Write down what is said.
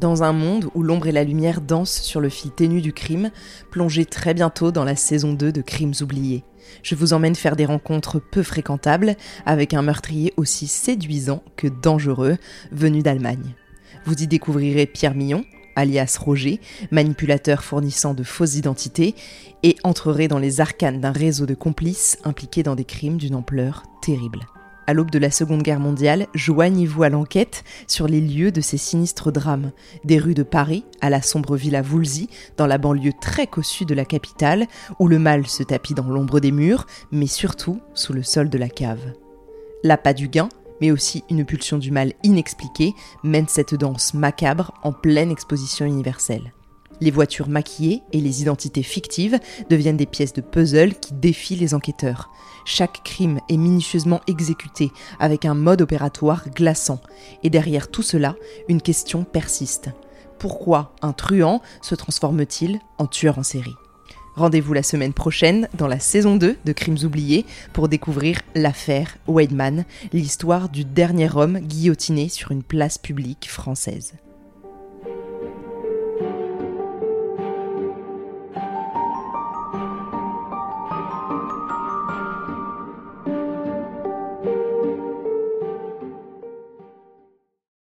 dans un monde où l'ombre et la lumière dansent sur le fil ténu du crime, plongez très bientôt dans la saison 2 de Crimes oubliés. Je vous emmène faire des rencontres peu fréquentables avec un meurtrier aussi séduisant que dangereux venu d'Allemagne. Vous y découvrirez Pierre Millon, alias Roger, manipulateur fournissant de fausses identités, et entrerez dans les arcanes d'un réseau de complices impliqués dans des crimes d'une ampleur terrible. À l'aube de la Seconde Guerre mondiale, joignez-vous à l'enquête sur les lieux de ces sinistres drames, des rues de Paris à la sombre villa Voulzy, dans la banlieue très cossue de la capitale, où le mal se tapit dans l'ombre des murs, mais surtout sous le sol de la cave. L'appât du gain, mais aussi une pulsion du mal inexpliquée, mène cette danse macabre en pleine exposition universelle. Les voitures maquillées et les identités fictives deviennent des pièces de puzzle qui défient les enquêteurs. Chaque crime est minutieusement exécuté avec un mode opératoire glaçant. Et derrière tout cela, une question persiste. Pourquoi un truand se transforme-t-il en tueur en série? Rendez-vous la semaine prochaine dans la saison 2 de Crimes oubliés pour découvrir l'affaire Weidman, l'histoire du dernier homme guillotiné sur une place publique française.